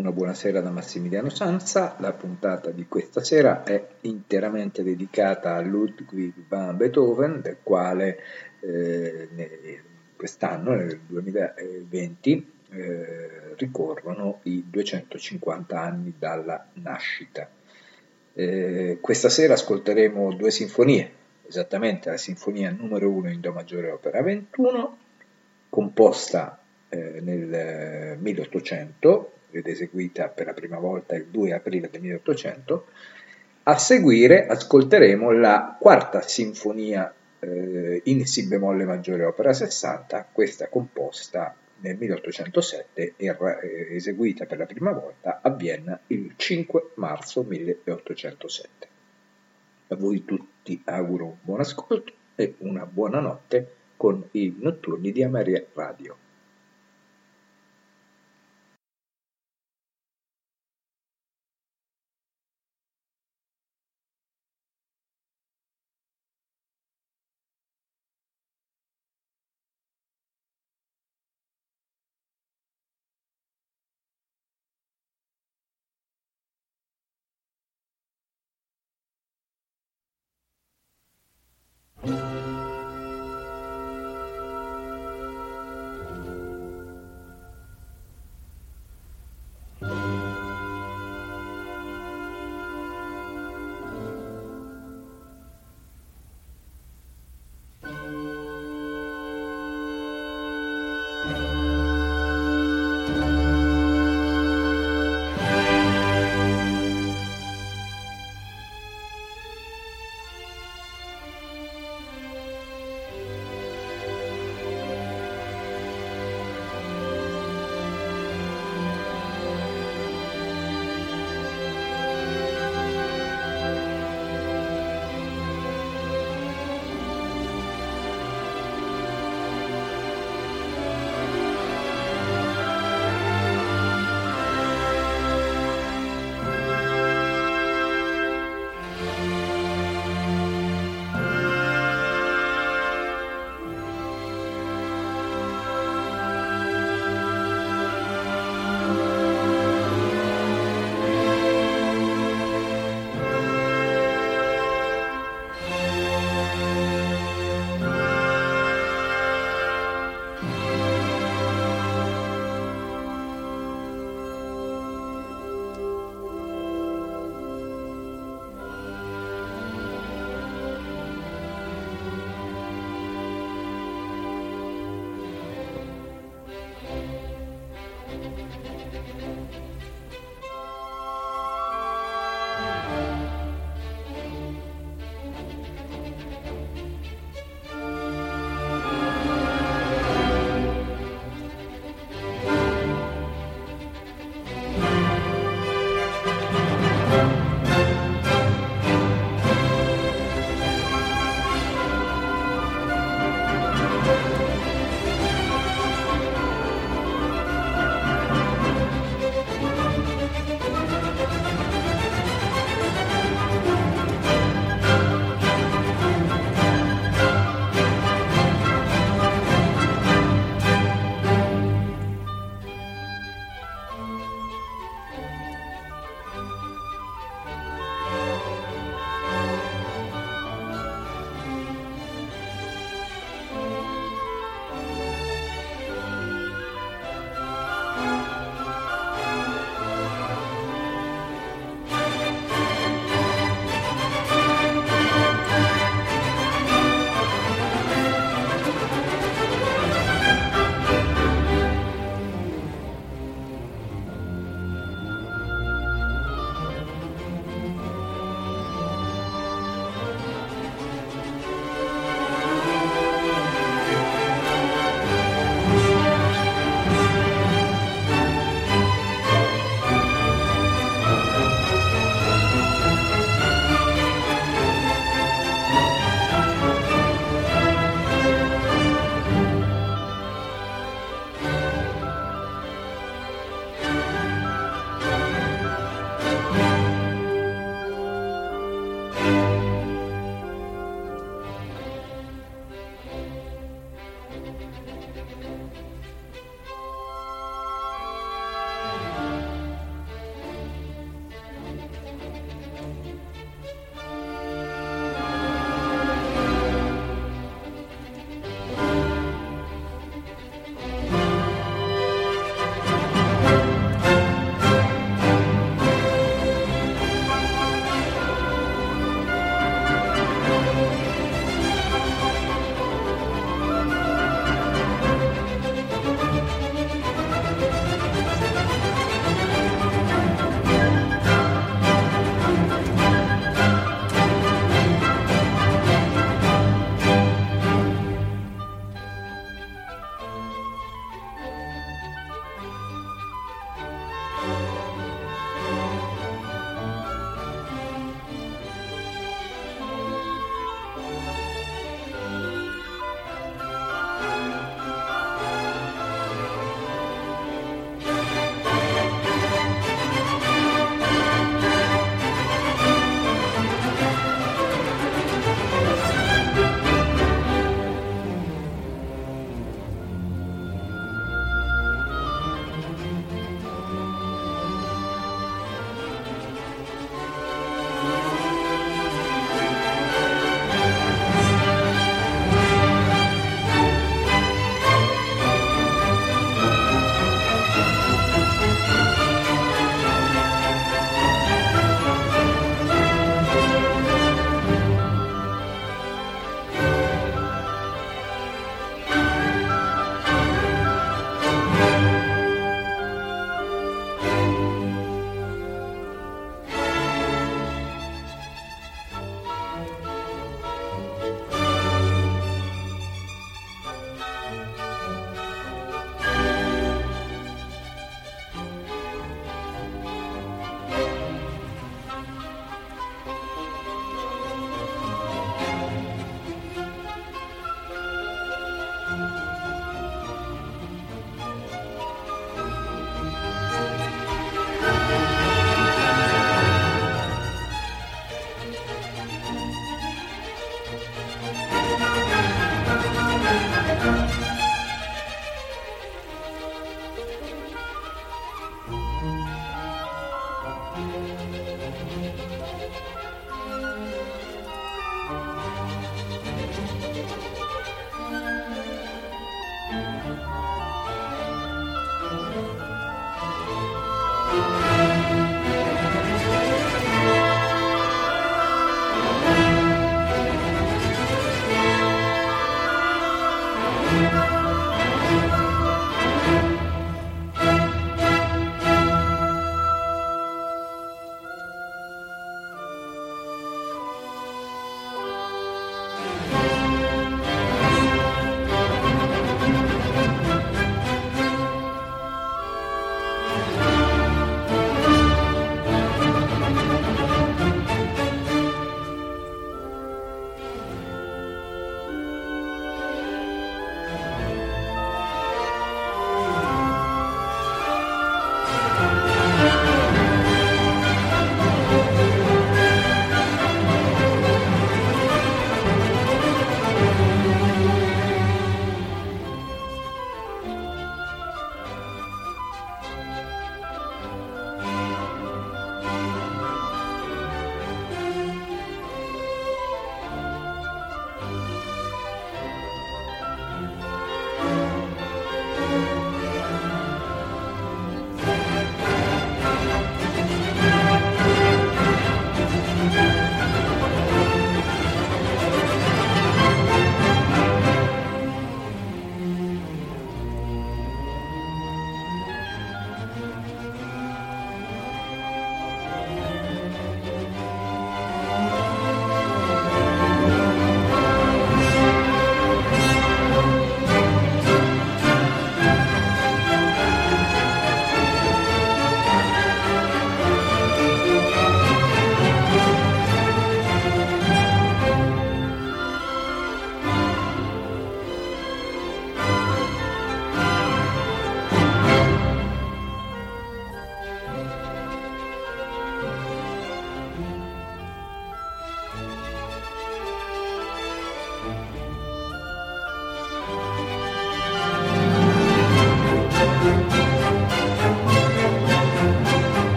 Una buonasera da Massimiliano Sanza, la puntata di questa sera è interamente dedicata a Ludwig van Beethoven, del quale eh, quest'anno, nel 2020, eh, ricorrono i 250 anni dalla nascita. Eh, questa sera ascolteremo due sinfonie, esattamente la sinfonia numero 1 in Do maggiore opera 21, composta eh, nel 1800 ed eseguita per la prima volta il 2 aprile del 1800. A seguire ascolteremo la quarta sinfonia eh, in Si bemolle maggiore opera 60, questa composta nel 1807 e eh, eseguita per la prima volta a Vienna il 5 marzo 1807. A voi tutti auguro un buon ascolto e una buona notte con i notturni di Amaria Radio.